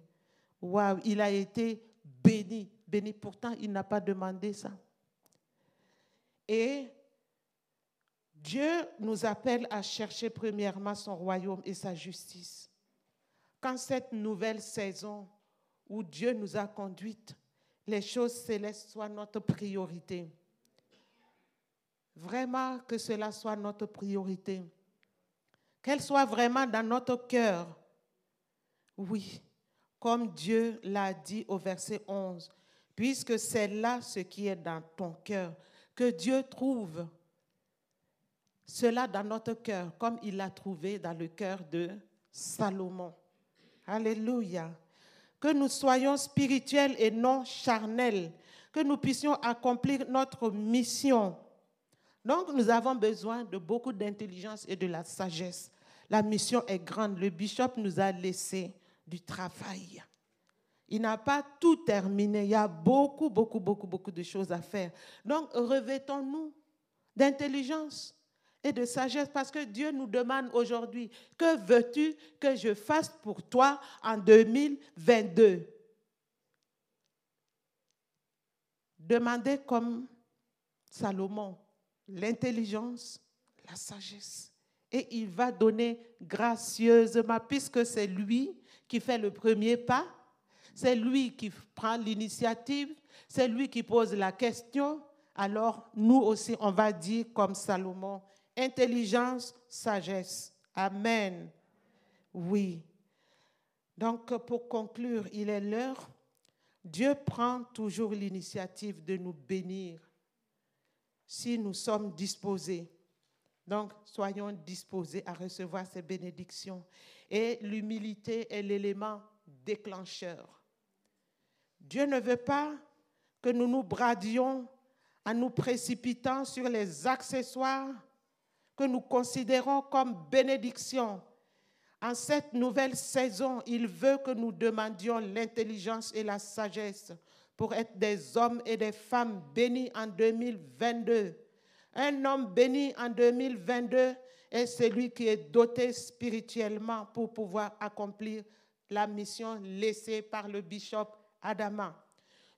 Waouh, il a été béni, béni. Pourtant, il n'a pas demandé ça. Et Dieu nous appelle à chercher premièrement son royaume et sa justice. Quand cette nouvelle saison où Dieu nous a conduites, les choses célestes soient notre priorité. Vraiment que cela soit notre priorité. Qu'elle soit vraiment dans notre cœur. Oui, comme Dieu l'a dit au verset 11, puisque c'est là ce qui est dans ton cœur, que Dieu trouve cela dans notre cœur, comme il l'a trouvé dans le cœur de Salomon. Alléluia. Que nous soyons spirituels et non charnels, que nous puissions accomplir notre mission donc nous avons besoin de beaucoup d'intelligence et de la sagesse. La mission est grande. Le bishop nous a laissé du travail. Il n'a pas tout terminé. Il y a beaucoup, beaucoup, beaucoup, beaucoup de choses à faire. Donc revêtons-nous d'intelligence et de sagesse parce que Dieu nous demande aujourd'hui, que veux-tu que je fasse pour toi en 2022 Demandez comme Salomon, l'intelligence, la sagesse. Et il va donner gracieusement, puisque c'est lui qui fait le premier pas, c'est lui qui prend l'initiative, c'est lui qui pose la question. Alors nous aussi, on va dire comme Salomon, intelligence, sagesse. Amen. Oui. Donc pour conclure, il est l'heure. Dieu prend toujours l'initiative de nous bénir si nous sommes disposés. Donc, soyons disposés à recevoir ces bénédictions. Et l'humilité est l'élément déclencheur. Dieu ne veut pas que nous nous bradions en nous précipitant sur les accessoires que nous considérons comme bénédictions. En cette nouvelle saison, il veut que nous demandions l'intelligence et la sagesse pour être des hommes et des femmes bénis en 2022. Un homme béni en 2022 est celui qui est doté spirituellement pour pouvoir accomplir la mission laissée par le bishop Adama.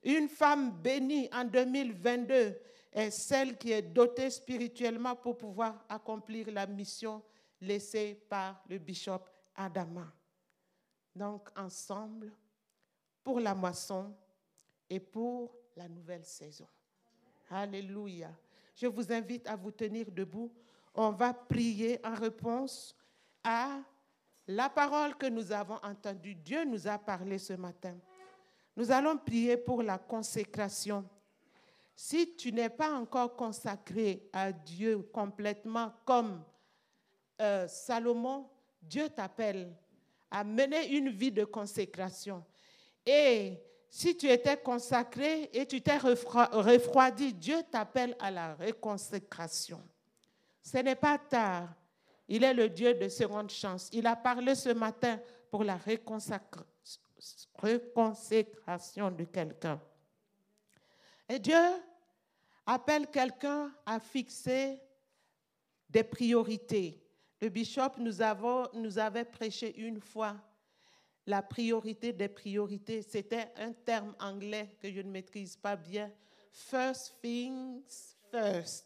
Une femme bénie en 2022 est celle qui est dotée spirituellement pour pouvoir accomplir la mission laissée par le bishop Adama. Donc ensemble, pour la moisson, et pour la nouvelle saison. Alléluia. Je vous invite à vous tenir debout. On va prier en réponse à la parole que nous avons entendue. Dieu nous a parlé ce matin. Nous allons prier pour la consécration. Si tu n'es pas encore consacré à Dieu complètement comme euh, Salomon, Dieu t'appelle à mener une vie de consécration. Et si tu étais consacré et tu t'es refroidi, Dieu t'appelle à la réconsécration. Ce n'est pas tard. Il est le Dieu de seconde chance. Il a parlé ce matin pour la réconsécration de quelqu'un. Et Dieu appelle quelqu'un à fixer des priorités. Le bishop nous, avait prêché une fois la priorité des priorités. C'était un terme anglais que je ne maîtrise pas bien. First things first.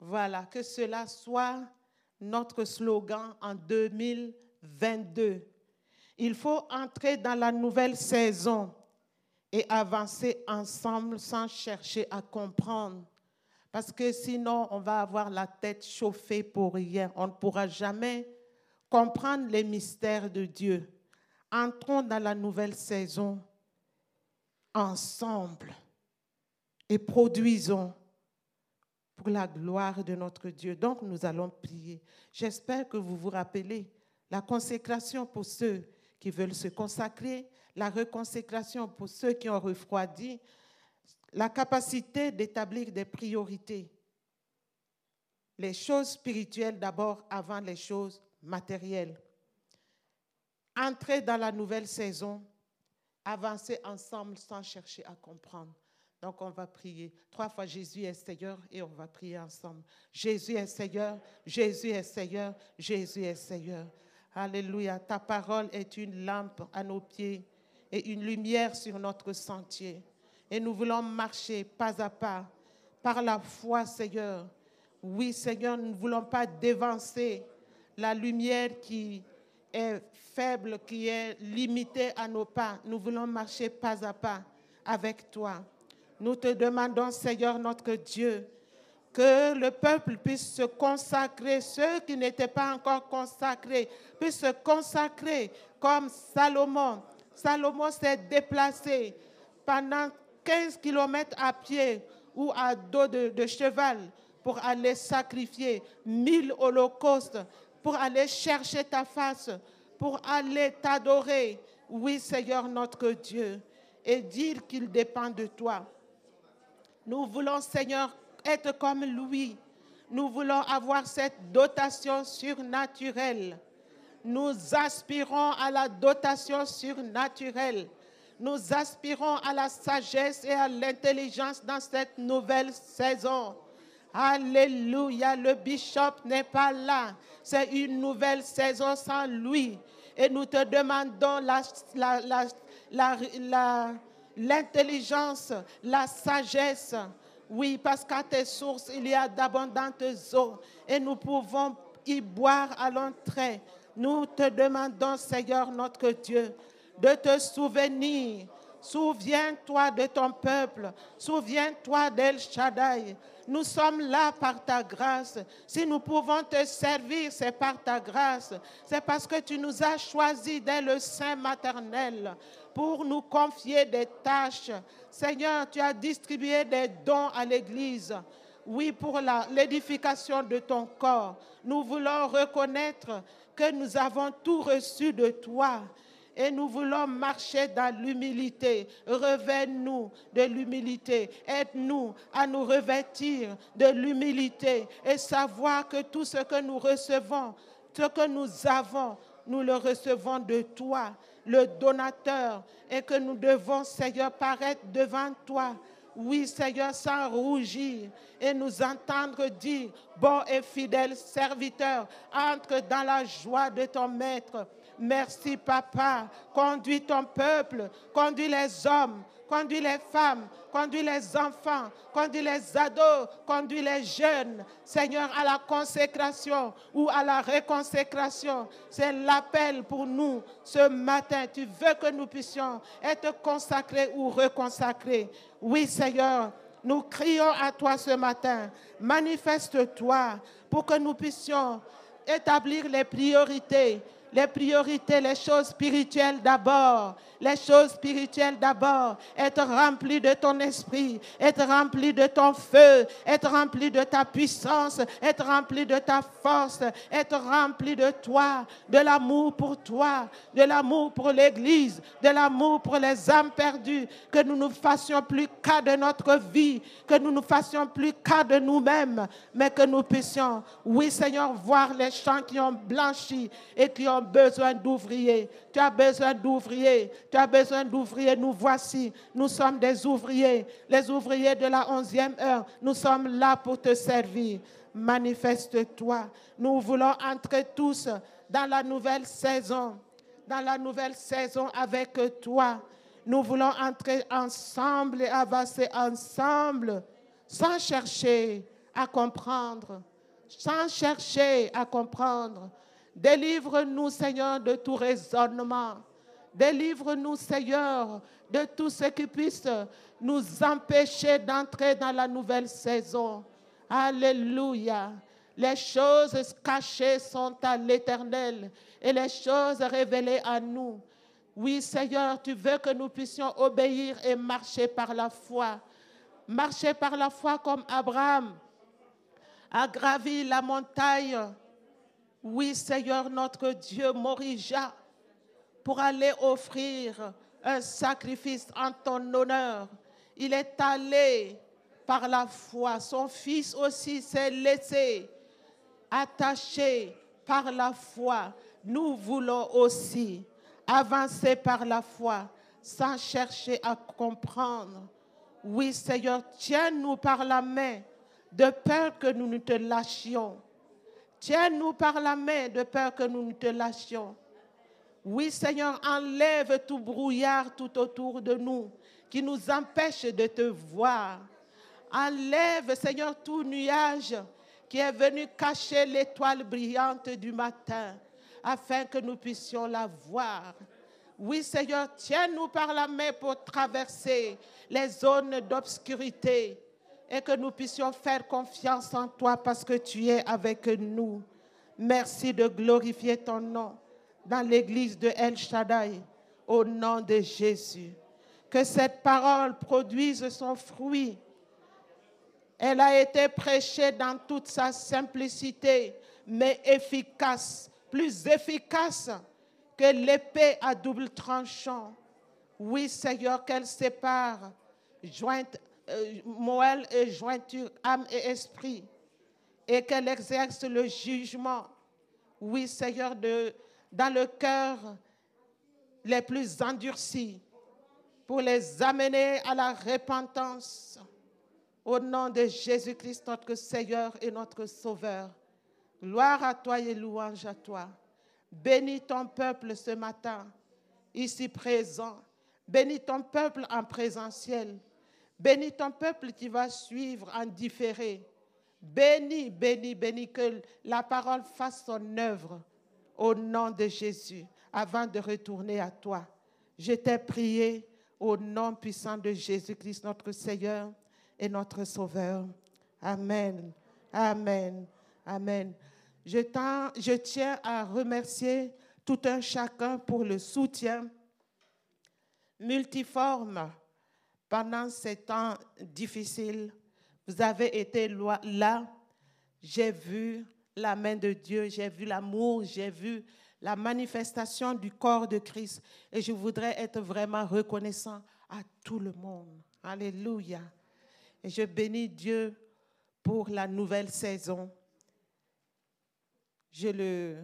Voilà, que cela soit notre slogan en 2022. Il faut entrer dans la nouvelle saison et avancer ensemble sans chercher à comprendre. Parce que sinon, on va avoir la tête chauffée pour rien. On ne pourra jamais comprendre les mystères de Dieu entrons dans la nouvelle saison ensemble et produisons pour la gloire de notre Dieu. Donc nous allons prier. J'espère que vous vous rappelez la consécration pour ceux qui veulent se consacrer, la reconsécration pour ceux qui ont refroidi, la capacité d'établir des priorités. Les choses spirituelles d'abord avant les choses matérielles. Entrer dans la nouvelle saison, avancer ensemble sans chercher à comprendre. Donc on va prier. Trois fois Jésus est Seigneur et on va prier ensemble. Jésus est Seigneur, Jésus est Seigneur, Jésus est Seigneur. Alléluia. Ta parole est une lampe à nos pieds et une lumière sur notre sentier. Et nous voulons marcher pas à pas par la foi, Seigneur. Oui, Seigneur, nous ne voulons pas dévancer la lumière qui est faible, qui est limitée à nos pas. Nous voulons marcher pas à pas avec toi. Nous te demandons, Seigneur notre Dieu, que le peuple puisse se consacrer, ceux qui n'étaient pas encore consacrés, puissent se consacrer comme Salomon. Salomon s'est déplacé pendant 15 kilomètres à pied ou à dos de, de cheval pour aller sacrifier mille holocaustes, pour aller chercher ta face, pour aller t'adorer. Oui, Seigneur notre Dieu, et dire qu'il dépend de toi. Nous voulons, Seigneur, être comme lui. Nous voulons avoir cette dotation surnaturelle. Nous aspirons à la dotation surnaturelle. Nous aspirons à la sagesse et à l'intelligence dans cette nouvelle saison. Alléluia, le bishop n'est pas là. C'est une nouvelle saison sans lui. Et nous te demandons l'intelligence, la, sagesse, oui, parce qu'à tes sources, il y a d'abondantes eaux et nous pouvons y boire à l'entrée. Nous te demandons, Seigneur notre Dieu, de te souvenir. Souviens-toi de ton peuple. Souviens-toi d'El Shaddai. Nous sommes là par ta grâce. Si nous pouvons te servir, c'est par ta grâce. C'est parce que tu nous as choisis dès le sein maternel pour nous confier des tâches. Seigneur, tu as distribué des dons à l'Église. Oui, pour l'édification de ton corps. Nous voulons reconnaître que nous avons tout reçu de toi et nous voulons marcher dans l'humilité. Revêt-nous de l'humilité. Aide-nous à nous revêtir de l'humilité et savoir que tout ce que nous recevons, ce que nous avons, nous le recevons de toi le donateur, et que nous devons, Seigneur, paraître devant toi. Oui, Seigneur, sans rougir et nous entendre dire, bon et fidèle serviteur, entre dans la joie de ton maître. Merci, Papa. Conduis ton peuple, conduis les hommes, conduis les femmes, conduis les enfants, conduis les ados, conduis les jeunes, Seigneur, à la consécration ou à la réconsécration. C'est l'appel pour nous ce matin. Tu veux que nous puissions être consacrés ou reconsacrés. Oui, Seigneur, nous crions à toi ce matin. Manifeste-toi pour que nous puissions établir les priorités les priorités, les choses spirituelles d'abord. Les choses spirituelles d'abord. Être rempli de ton esprit, être rempli de ton feu, être rempli de ta puissance, être rempli de ta force, être rempli de toi, de l'amour pour toi, de l'amour pour l'Église, de l'amour pour les âmes perdues. Que nous ne fassions plus cas de notre vie, que nous ne fassions plus cas de nous-mêmes, mais que nous puissions, oui Seigneur, voir les champs qui ont blanchi et qui ont besoin d'ouvriers. Tu as besoin d'ouvriers. Tu as besoin d'ouvriers. Nous voici. Nous sommes des ouvriers. Les ouvriers de la onzième heure. Nous sommes là pour te servir. Manifeste-toi. Nous voulons entrer tous dans la nouvelle saison. Dans la nouvelle saison avec toi. Nous voulons entrer ensemble et avancer ensemble sans chercher à comprendre. Sans chercher à comprendre Délivre-nous, Seigneur, de tout raisonnement. Délivre-nous, Seigneur, de tout ce qui puisse nous empêcher d'entrer dans la nouvelle saison. Alléluia. Les choses cachées sont à l'éternel et les choses révélées à nous. Oui, Seigneur, tu veux que nous puissions obéir et marcher par la foi. Marcher par la foi comme Abraham a gravi la montagne. Oui, Seigneur notre Dieu, Morija, pour aller offrir un sacrifice en ton honneur. Il est allé par la foi. Son fils aussi s'est laissé attacher par la foi. Nous voulons aussi avancer par la foi sans chercher à comprendre. Oui, Seigneur, tiens-nous par la main de peur que nous ne te lâchions. Tiens-nous par la main de peur que nous ne te lâchions. Oui, Seigneur, enlève tout brouillard tout autour de nous qui nous empêche de te voir. Enlève, Seigneur, tout nuage qui est venu cacher l'étoile brillante du matin afin que nous puissions la voir. Oui, Seigneur, tiens-nous par la main pour traverser les zones d'obscurité et que nous puissions faire confiance en toi parce que tu es avec nous. Merci de glorifier ton nom dans l'église de El Shaddai au nom de Jésus. Que cette parole produise son fruit. Elle a été prêchée dans toute sa simplicité, mais efficace, plus efficace que l'épée à double tranchant. Oui, Seigneur, qu'elle sépare jointe, moelle et jointure, âme et esprit, et qu'elle exerce le jugement. Oui, Seigneur, dans le cœur les plus endurcis, pour les amener à la repentance. Au nom de Jésus-Christ, notre Seigneur et notre Sauveur. Gloire à toi et louange à toi. Bénis ton peuple ce matin, ici présent. Bénis ton peuple en présentiel. Bénis ton peuple qui va suivre en différé. Bénis, bénis, bénis que la parole fasse son œuvre au nom de Jésus avant de retourner à toi. Je t'ai prié au nom puissant de Jésus-Christ, notre Seigneur et notre Sauveur. Amen. Amen. Amen. Je, je tiens à remercier tout un chacun pour le soutien multiforme pendant ces temps difficiles. Vous avez été là. J'ai vu la main de Dieu, j'ai vu l'amour, j'ai vu la manifestation du corps de Christ. Et je voudrais être vraiment reconnaissant à tout le monde. Alléluia. Et je bénis Dieu pour la nouvelle saison. Je le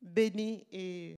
bénis et